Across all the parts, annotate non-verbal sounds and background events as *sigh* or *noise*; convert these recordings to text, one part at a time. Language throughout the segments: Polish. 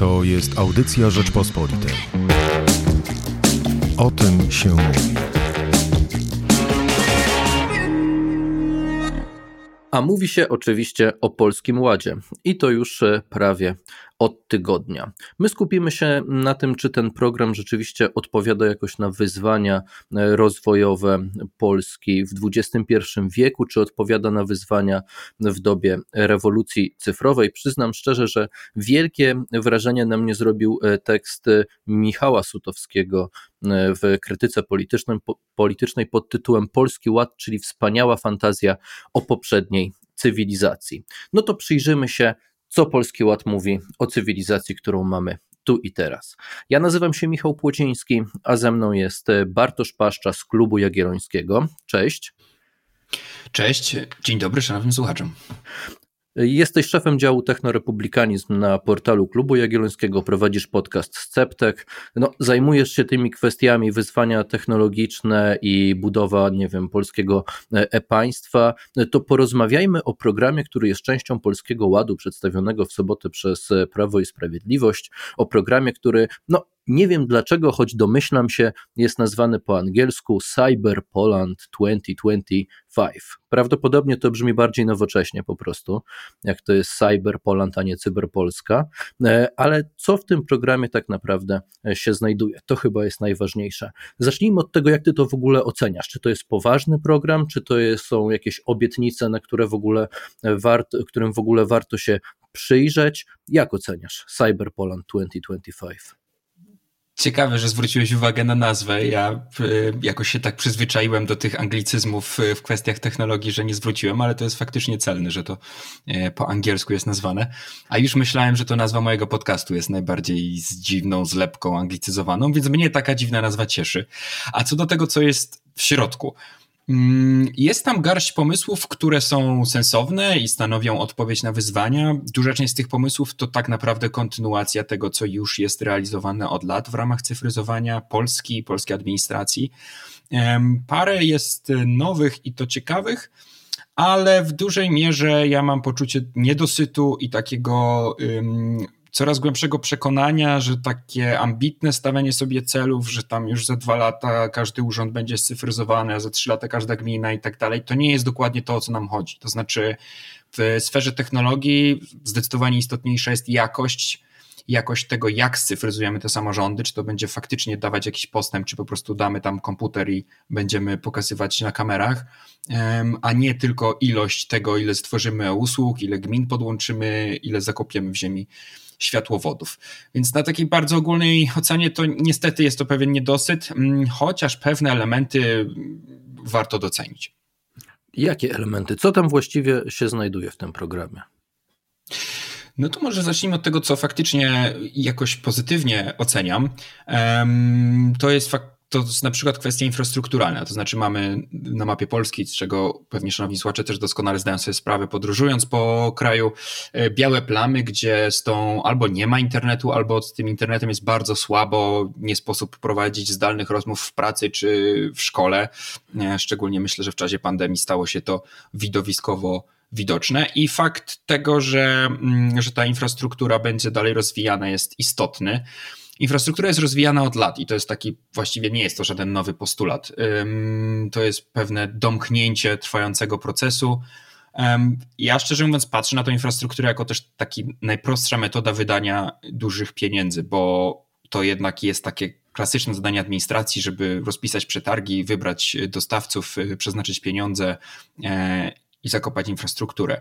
To jest audycja Rzeczpospolitej. O tym się mówi. A mówi się oczywiście o Polskim Ładzie i to już e, prawie od tygodnia. My skupimy się na tym, czy ten program rzeczywiście odpowiada jakoś na wyzwania e, rozwojowe Polski w XXI wieku, czy odpowiada na wyzwania w dobie rewolucji cyfrowej. Przyznam szczerze, że wielkie wrażenie na mnie zrobił e, tekst Michała Sutowskiego w krytyce politycznej pod tytułem Polski Ład, czyli wspaniała fantazja o poprzedniej cywilizacji. No to przyjrzymy się, co Polski Ład mówi o cywilizacji, którą mamy tu i teraz. Ja nazywam się Michał Płociński, a ze mną jest Bartosz Paszcza z Klubu Jagiellońskiego. Cześć. Cześć, dzień dobry szanownym słuchaczom. Jesteś szefem działu Technorepublikanizm na portalu Klubu Jagiellońskiego, prowadzisz podcast Sceptek, no, zajmujesz się tymi kwestiami wyzwania technologiczne i budowa, nie wiem, polskiego e-państwa, to porozmawiajmy o programie, który jest częścią Polskiego Ładu przedstawionego w sobotę przez Prawo i Sprawiedliwość, o programie, który, no, nie wiem dlaczego, choć domyślam się, jest nazwany po angielsku Cyber Poland 2025. Prawdopodobnie to brzmi bardziej nowocześnie po prostu, jak to jest Cyber Poland, a nie Cyberpolska. E, ale co w tym programie tak naprawdę e, się znajduje? To chyba jest najważniejsze. Zacznijmy od tego, jak ty to w ogóle oceniasz. Czy to jest poważny program, czy to są jakieś obietnice, na które w ogóle e, warto, którym w ogóle warto się przyjrzeć? Jak oceniasz Cyber Poland 2025? Ciekawe, że zwróciłeś uwagę na nazwę. Ja y, jakoś się tak przyzwyczaiłem do tych anglicyzmów w kwestiach technologii, że nie zwróciłem, ale to jest faktycznie celne, że to y, po angielsku jest nazwane. A już myślałem, że to nazwa mojego podcastu jest najbardziej z dziwną zlepką anglicyzowaną, więc mnie taka dziwna nazwa cieszy. A co do tego, co jest w środku, jest tam garść pomysłów, które są sensowne i stanowią odpowiedź na wyzwania. Duża część z tych pomysłów to tak naprawdę kontynuacja tego, co już jest realizowane od lat w ramach cyfryzowania Polski, polskiej administracji. Parę jest nowych i to ciekawych, ale w dużej mierze ja mam poczucie niedosytu i takiego coraz głębszego przekonania, że takie ambitne stawianie sobie celów, że tam już za dwa lata każdy urząd będzie scyfryzowany, a za trzy lata każda gmina i tak dalej, to nie jest dokładnie to, o co nam chodzi. To znaczy, w sferze technologii zdecydowanie istotniejsza jest jakość, jakość tego, jak scyfryzujemy te samorządy, czy to będzie faktycznie dawać jakiś postęp, czy po prostu damy tam komputer i będziemy pokazywać na kamerach, a nie tylko ilość tego, ile stworzymy usług, ile gmin podłączymy, ile zakopiemy w ziemi światłowodów. Więc na takiej bardzo ogólnej ocenie to niestety jest to pewien niedosyt, mm, chociaż pewne elementy warto docenić. Jakie elementy? Co tam właściwie się znajduje w tym programie? No to może zacznijmy od tego, co faktycznie jakoś pozytywnie oceniam. To jest fakt to jest na przykład kwestia infrastrukturalna, to znaczy mamy na mapie Polski, z czego pewnie szanowni słuchacze też doskonale zdają sobie sprawę, podróżując po kraju, e, białe plamy, gdzie z tą albo nie ma internetu, albo z tym internetem jest bardzo słabo, nie sposób prowadzić zdalnych rozmów w pracy czy w szkole. E, szczególnie myślę, że w czasie pandemii stało się to widowiskowo widoczne i fakt tego, że, mm, że ta infrastruktura będzie dalej rozwijana jest istotny. Infrastruktura jest rozwijana od lat i to jest taki, właściwie nie jest to żaden nowy postulat. To jest pewne domknięcie trwającego procesu. Ja szczerze mówiąc patrzę na tę infrastrukturę jako też taki najprostsza metoda wydania dużych pieniędzy, bo to jednak jest takie klasyczne zadanie administracji, żeby rozpisać przetargi, wybrać dostawców, y, przeznaczyć pieniądze e, i zakopać infrastrukturę.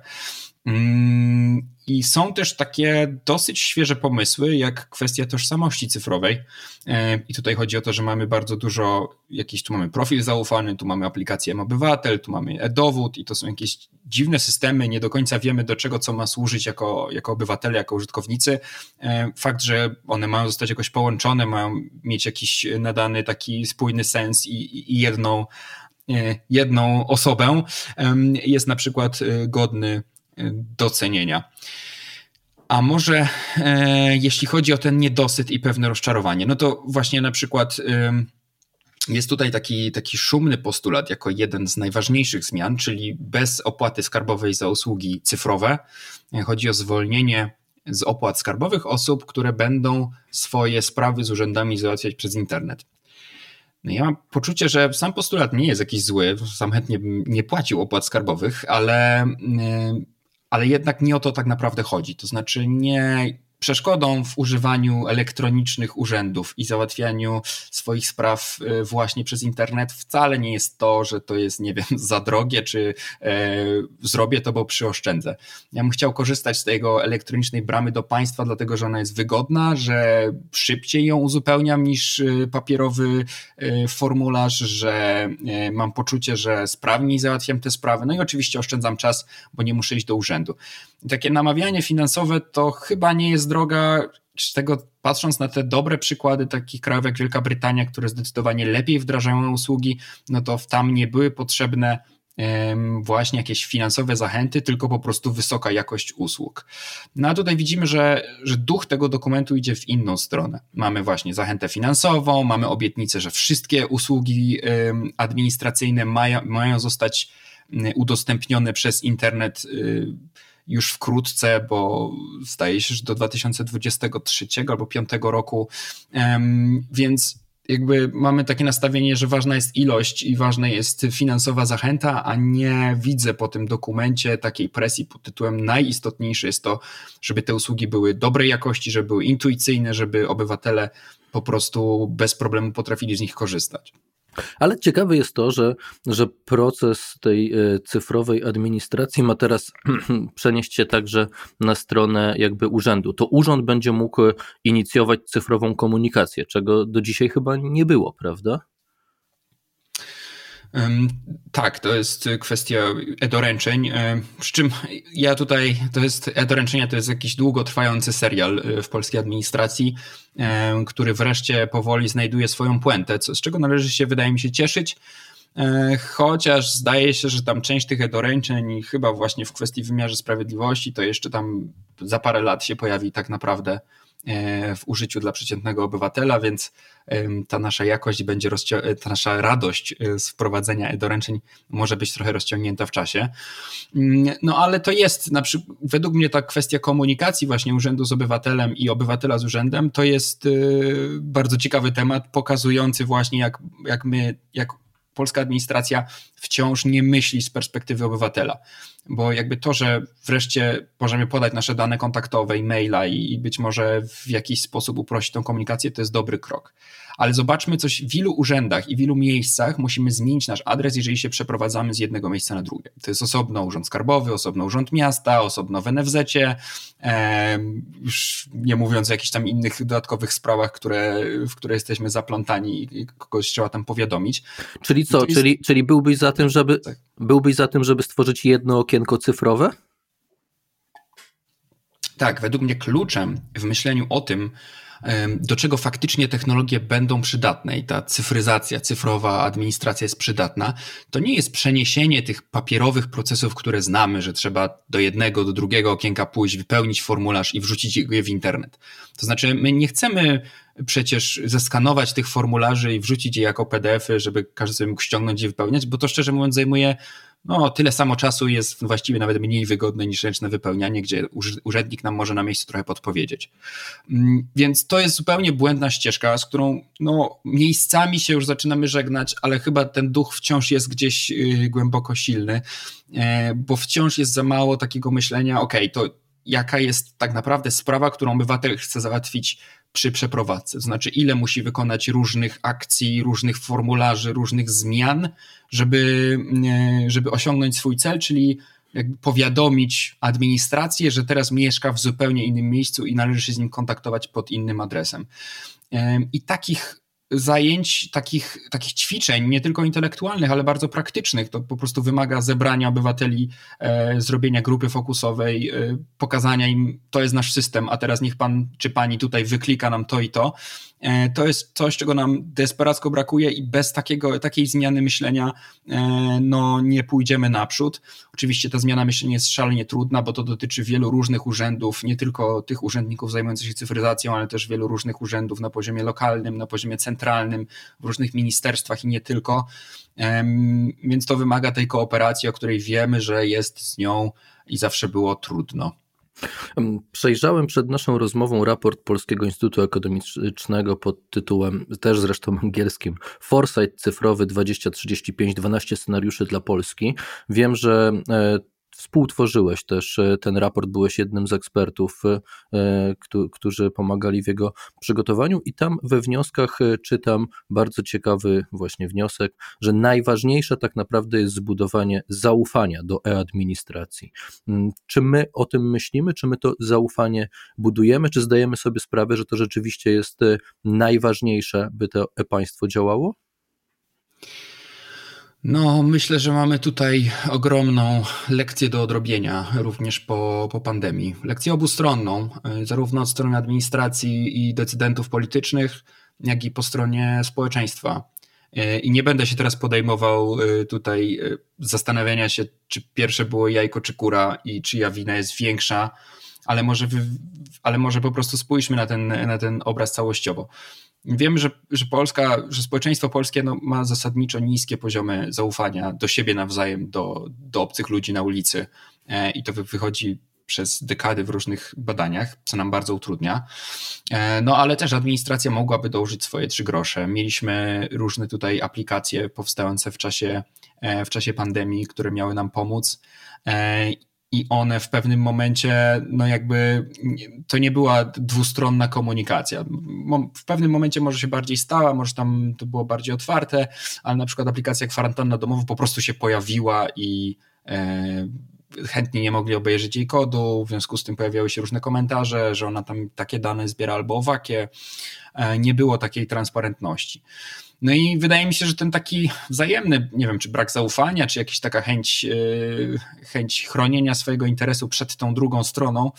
Mm, I są też takie dosyć świeże pomysły, jak kwestia tożsamości cyfrowej. E, I tutaj chodzi o to, że mamy bardzo dużo, jakiś tu mamy profil zaufany, tu mamy aplikację M-Obywatel, tu mamy e-dowód i to są jakieś dziwne systemy, nie do końca wiemy do czego co ma służyć jako, jako obywatele, jako użytkownicy. E, fakt, że one mają zostać jakoś połączone, mają mieć jakiś nadany taki spójny sens i, i jedną jedną osobę, jest na przykład e, godny e, docenienia. A może jeśli chodzi o ten niedosyt i pewne rozczarowanie, no to właśnie na przykład jest tutaj taki, taki szumny postulat jako jeden z najważniejszych zmian, czyli bez opłaty skarbowej za usługi cyfrowe. Chodzi o zwolnienie z opłat skarbowych osób, które będą swoje sprawy z urzędami załatwiać przez internet. No ja mam poczucie, że sam postulat nie jest jakiś zły, sam chętnie bym nie płacił opłat skarbowych, ale, yy, ale jednak nie o to tak naprawdę chodzi. To znaczy nie Przeszkodą w używaniu elektronicznych urzędów i załatwianiu swoich spraw e, właśnie przez internet wcale nie jest to, że to jest, nie wiem, za drogie, czy e, zrobię to, bo przyoszczędzę. Ja bym chciał korzystać z tego elektronicznej bramy do państwa, dlatego że ona jest wygodna, że szybciej ją uzupełniam niż e, papierowy e, formularz, że e, mam poczucie, że sprawniej załatwiam te sprawy. No i oczywiście oszczędzam czas, bo nie muszę iść do urzędu. Takie namawianie finansowe to chyba nie jest droga, z tego patrząc na te dobre przykłady takich krajów jak Wielka Brytania, które zdecydowanie lepiej wdrażają usługi, no to tam nie były potrzebne właśnie jakieś finansowe zachęty, tylko po prostu wysoka jakość usług. No a tutaj widzimy, że, że duch tego dokumentu idzie w inną stronę. Mamy właśnie zachętę finansową, mamy obietnicę, że wszystkie usługi administracyjne mają, mają zostać udostępnione przez internet y, już wkrótce, bo zdaje się, że do 2023 albo 2025 roku, więc jakby mamy takie nastawienie, że ważna jest ilość i ważna jest finansowa zachęta, a nie widzę po tym dokumencie takiej presji pod tytułem najistotniejsze jest to, żeby te usługi były dobrej jakości, żeby były intuicyjne, żeby obywatele po prostu bez problemu potrafili z nich korzystać. Ale ciekawe jest to, że, że proces tej e, cyfrowej administracji ma teraz *clears throat* przenieść się także na stronę jakby urzędu. To urząd będzie mógł inicjować cyfrową komunikację, czego do dzisiaj chyba nie było, prawda? Tak, to jest kwestia e-doręczeń. Przy czym ja tutaj, to jest e-doręczenia to jest jakiś długotrwający serial e, w polskiej administracji, który wreszcie powoli znajduje swoją puentę, co, z czego należy się, wydaje mi się, cieszyć. E, chociaż zdaje się, że tam część tych e-doręczeń, chyba właśnie w kwestii wymiarze sprawiedliwości, to jeszcze tam za parę lat się pojawi tak naprawdę w użyciu dla przeciętnego obywatela, więc ta nasza jakość będzie, ta nasza radość e, z wprowadzenia e-doręczeń może być trochę rozciągnięta w czasie. Mm, no ale to jest, na według mnie ta kwestia komunikacji właśnie urzędu z obywatelem i obywatela z urzędem, to jest e, bardzo ciekawy temat, pokazujący właśnie jak, jak my, jak polska administracja wciąż nie myśli z perspektywy obywatela. Bo jakby to, że wreszcie możemy podać nasze dane kontaktowe, e-maila i być może w jakiś sposób uprościć tą komunikację, to jest dobry krok ale zobaczmy coś w ilu urzędach i w ilu miejscach musimy zmienić nasz adres, jeżeli się przeprowadzamy z jednego miejsca na drugie. To jest osobno urząd skarbowy, osobno urząd miasta, osobno w NFZ-cie, e, już nie mówiąc o jakichś tam innych dodatkowych sprawach, które, w które jesteśmy zaplątani i kogoś trzeba tam powiadomić. Czyli co, jest... czyli, czyli byłbyś za tym, żeby tak. byłbyś za tym, żeby stworzyć jedno okienko cyfrowe? Tak, według mnie kluczem w myśleniu o tym, do czego faktycznie technologie będą przydatne i ta cyfryzacja, cyfrowa administracja jest przydatna, to nie jest przeniesienie tych papierowych procesów, które znamy, że trzeba do jednego, do drugiego okienka pójść, wypełnić formularz i wrzucić je w internet. To znaczy, my nie chcemy przecież zeskanować tych formularzy i wrzucić je jako PDF-y, żeby każdy sobie mógł ściągnąć i wypełniać, bo to szczerze mówiąc zajmuje no, tyle samo czasu jest właściwie nawet mniej wygodne niż ręczne wypełnianie, gdzie urzędnik nam może na miejscu trochę podpowiedzieć. Mm, więc to jest zupełnie błędna ścieżka, z którą no, miejscami się już zaczynamy żegnać, ale chyba ten duch wciąż jest gdzieś y, głęboko silny, e, bo wciąż jest za mało takiego myślenia, ok, to jaka jest tak naprawdę sprawa, którą obywatel chce załatwić przy przeprowadzce. Znaczy, ile musi wykonać różnych akcji, różnych formularzy, różnych zmian, żeby, żeby osiągnąć swój cel, czyli powiadomić administrację, że teraz mieszka w zupełnie innym miejscu i należy się z nim kontaktować pod innym adresem. I takich zajęć, takich, takich ćwiczeń, nie tylko intelektualnych, ale bardzo praktycznych. To po prostu wymaga zebrania obywateli, e, zrobienia grupy fokusowej, e, pokazania im, to jest nasz system, a teraz niech pan czy pani tutaj wyklika nam to i to. E, to jest coś, czego nam desperacko brakuje i bez takiego, takiej zmiany myślenia e, no, nie pójdziemy naprzód. Oczywiście ta zmiana myślenia jest szalenie trudna, bo to dotyczy wielu różnych urzędów, nie tylko tych urzędników zajmujących się cyfryzacją, ale też wielu różnych urzędów na poziomie lokalnym, na poziomie centralnym, w różnych ministerstwach i nie tylko. Więc to wymaga tej kooperacji, o której wiemy, że jest z nią i zawsze było trudno. Przejrzałem przed naszą rozmową raport Polskiego Instytutu Ekonomicznego pod tytułem, też zresztą angielskim, Foresight cyfrowy 2035, 12 scenariuszy dla Polski. Wiem, że e, Współtworzyłeś też e, ten raport, byłeś jednym z ekspertów, e, którzy pomagali w jego przygotowaniu, i tam we wnioskach e, czytam bardzo ciekawy właśnie wniosek, że najważniejsze tak naprawdę jest zbudowanie zaufania do e-administracji. Mm, czy my o tym myślimy, czy my to zaufanie budujemy, czy zdajemy sobie sprawę, że to rzeczywiście jest najważniejsze, by to e-państwo działało? No, myślę, że mamy tutaj ogromną lekcję do odrobienia również po, po pandemii. Lekcję obustronną, y, zarówno od strony administracji i decydentów politycznych, jak i po stronie społeczeństwa. Y, I nie będę się teraz podejmował y, tutaj zastanawiania się, czy pierwsze było jajko czy kura i czyja wina jest większa, ale może, ale może po prostu spójrzmy na ten, na ten obraz całościowo. Wiemy, że, że Polska, że społeczeństwo polskie no, ma zasadniczo niskie poziomy zaufania do siebie nawzajem, do, do obcych ludzi na ulicy e, i to wychodzi przez dekady w różnych badaniach, co nam bardzo utrudnia. E, no ale też administracja mogłaby dołożyć swoje trzy grosze. Mieliśmy różne tutaj aplikacje powstające w czasie, e, w czasie pandemii, które miały nam pomóc i one w pewnym momencie, no jakby to nie była dwustronna komunikacja. W pewnym momencie może się bardziej stała, może tam to było bardziej otwarte, ale na przykład aplikacja kwarantanna domowa po prostu się pojawiła i e, chętnie nie mogli obejrzeć jej kodu, w związku z tym pojawiały się różne komentarze, że ona tam takie dane zbiera albo owakie. E, nie było takiej transparentności. No i wydaje mi się, że ten taki wzajemny, nie wiem, czy brak zaufania, czy jakaś taka chęć, e, chęć chronienia swojego interesu przed tą drugą stroną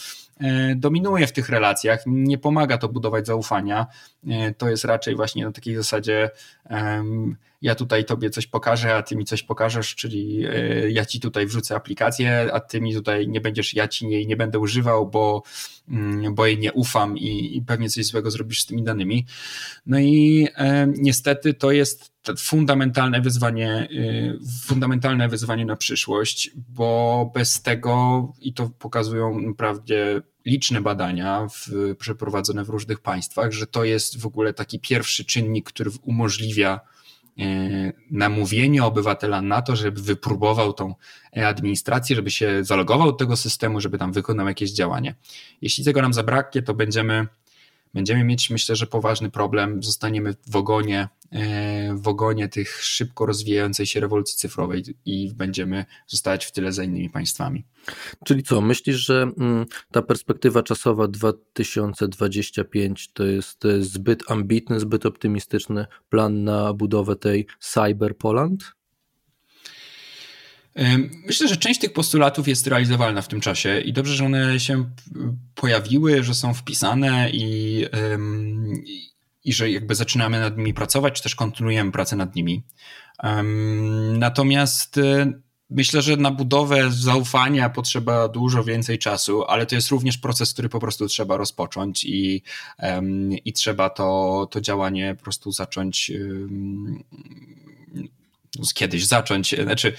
dominuje w tych relacjach. Nie pomaga to budować zaufania. E, to jest raczej właśnie na takiej zasadzie ja tutaj tobie coś pokażę, a ty mi coś pokażesz, czyli ja ci tutaj wrzucę aplikację, a ty mi tutaj nie będziesz, ja ci jej nie będę używał, bo, mm, bo jej nie ufam i, i pewnie coś złego zrobisz z tymi danymi. No i e, niestety to jest fundamentalne wyzwanie, y, fundamentalne wyzwanie na przyszłość, bo bez tego, i to pokazują naprawdę liczne badania w, przeprowadzone w różnych państwach, że to jest w ogóle taki pierwszy czynnik, który umożliwia e, namówienie obywatela na to, żeby wypróbował tą administrację, żeby się zalogował do tego systemu, żeby tam wykonał jakieś działanie. Jeśli tego nam zabraknie, to będziemy będziemy mieć, myślę, że poważny problem. Zostaniemy w ogonie, e, w ogonie tych szybko rozwijającej się rewolucji cyfrowej i będziemy zostać w tyle za innymi państwami. Czyli co, myślisz, że mm, ta perspektywa czasowa 2025 to jest zbyt ambitny, zbyt optymistyczny plan na budowę tej Cyber Poland? Myślę, że część tych postulatów jest realizowalna w tym czasie i dobrze, że one się pojawiły, że są wpisane i, i że jakby zaczynamy nad nimi pracować, czy też kontynuujemy pracę nad nimi. Natomiast e, myślę, że na budowę zaufania potrzeba dużo więcej czasu, ale to jest również proces, który po prostu trzeba rozpocząć i, i trzeba to, to działanie po prostu zacząć kiedyś zacząć, znaczy,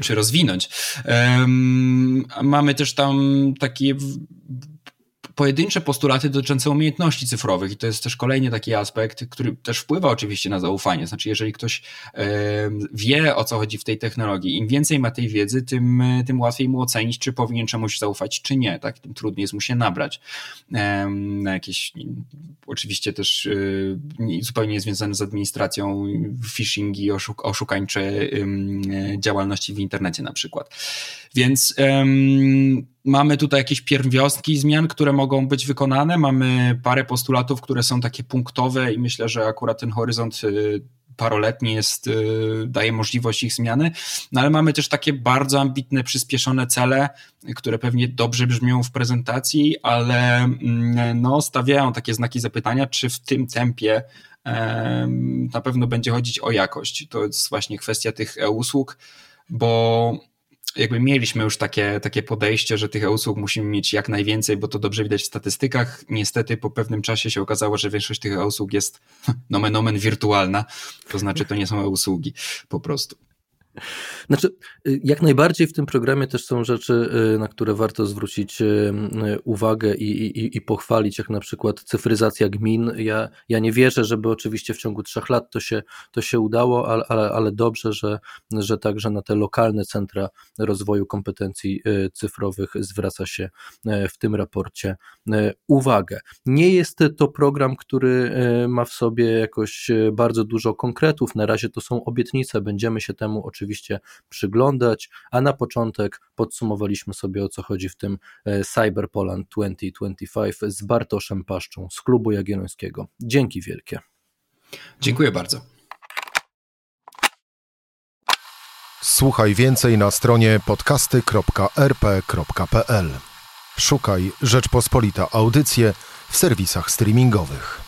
czy rozwinąć. Um, mamy też tam takie pojedyncze postulaty dotyczące umiejętności cyfrowych i to jest też kolejny taki aspekt, który też wpływa oczywiście na zaufanie. Znaczy, jeżeli ktoś wie o co chodzi w tej technologii, im więcej ma tej wiedzy, tym, tym łatwiej mu ocenić, czy powinien czemuś zaufać, czy nie. Tak? Tym trudniej jest mu się nabrać na jakieś, oczywiście też y, zupełnie niezwiązane z administracją, phishing i oszuk oszukańcze działalności w internecie na przykład. Więc mamy tutaj jakieś pierwiostki zmian, które mogą być wykonane. Mamy parę postulatów, które są takie punktowe i myślę, że akurat ten horyzont y, paroletni jest, y, daje możliwość ich zmiany, no ale mamy też takie bardzo ambitne, przyspieszone cele, które pewnie dobrze brzmią w prezentacji, ale mm, no, stawiają takie znaki zapytania, czy w tym tempie na pewno będzie chodzić o jakość. To jest właśnie kwestia tych e-usług, bo jakby mieliśmy już takie, takie podejście, że tych usług musimy mieć jak najwięcej, bo to dobrze widać w statystykach. Niestety po pewnym czasie się okazało, że większość tych usług jest *laughs* nomen omen wirtualna, to znaczy to nie są usługi po prostu. Znaczy, y, jak najbardziej w tym programie też są rzeczy, y, na które warto zwrócić y, uwagę i, i, i pochwalić, jak na przykład cyfryzacja gmin. Ja, ja nie wierzę, żeby oczywiście w ciągu trzech lat to się, to się udało, ale, ale, ale dobrze, że, że także na te lokalne centra rozwoju kompetencji cyfrowych zwraca się w tym raporcie uwagę. Nie jest to program, który ma w sobie jakoś bardzo dużo konkretów. Na razie to są obietnice. Będziemy się temu oczywiście przyglądać, a na początek podsumowaliśmy sobie o co chodzi w tym e, Cyberpoland 2025 z Bartoszem Paszczą z Klubu Jagiellońskiego. Dzięki wielkie. Dziękuję bardzo. Słuchaj więcej na stronie podcasty.rp.pl. Szukaj Rzeczpospolita Audycje w serwisach streamingowych.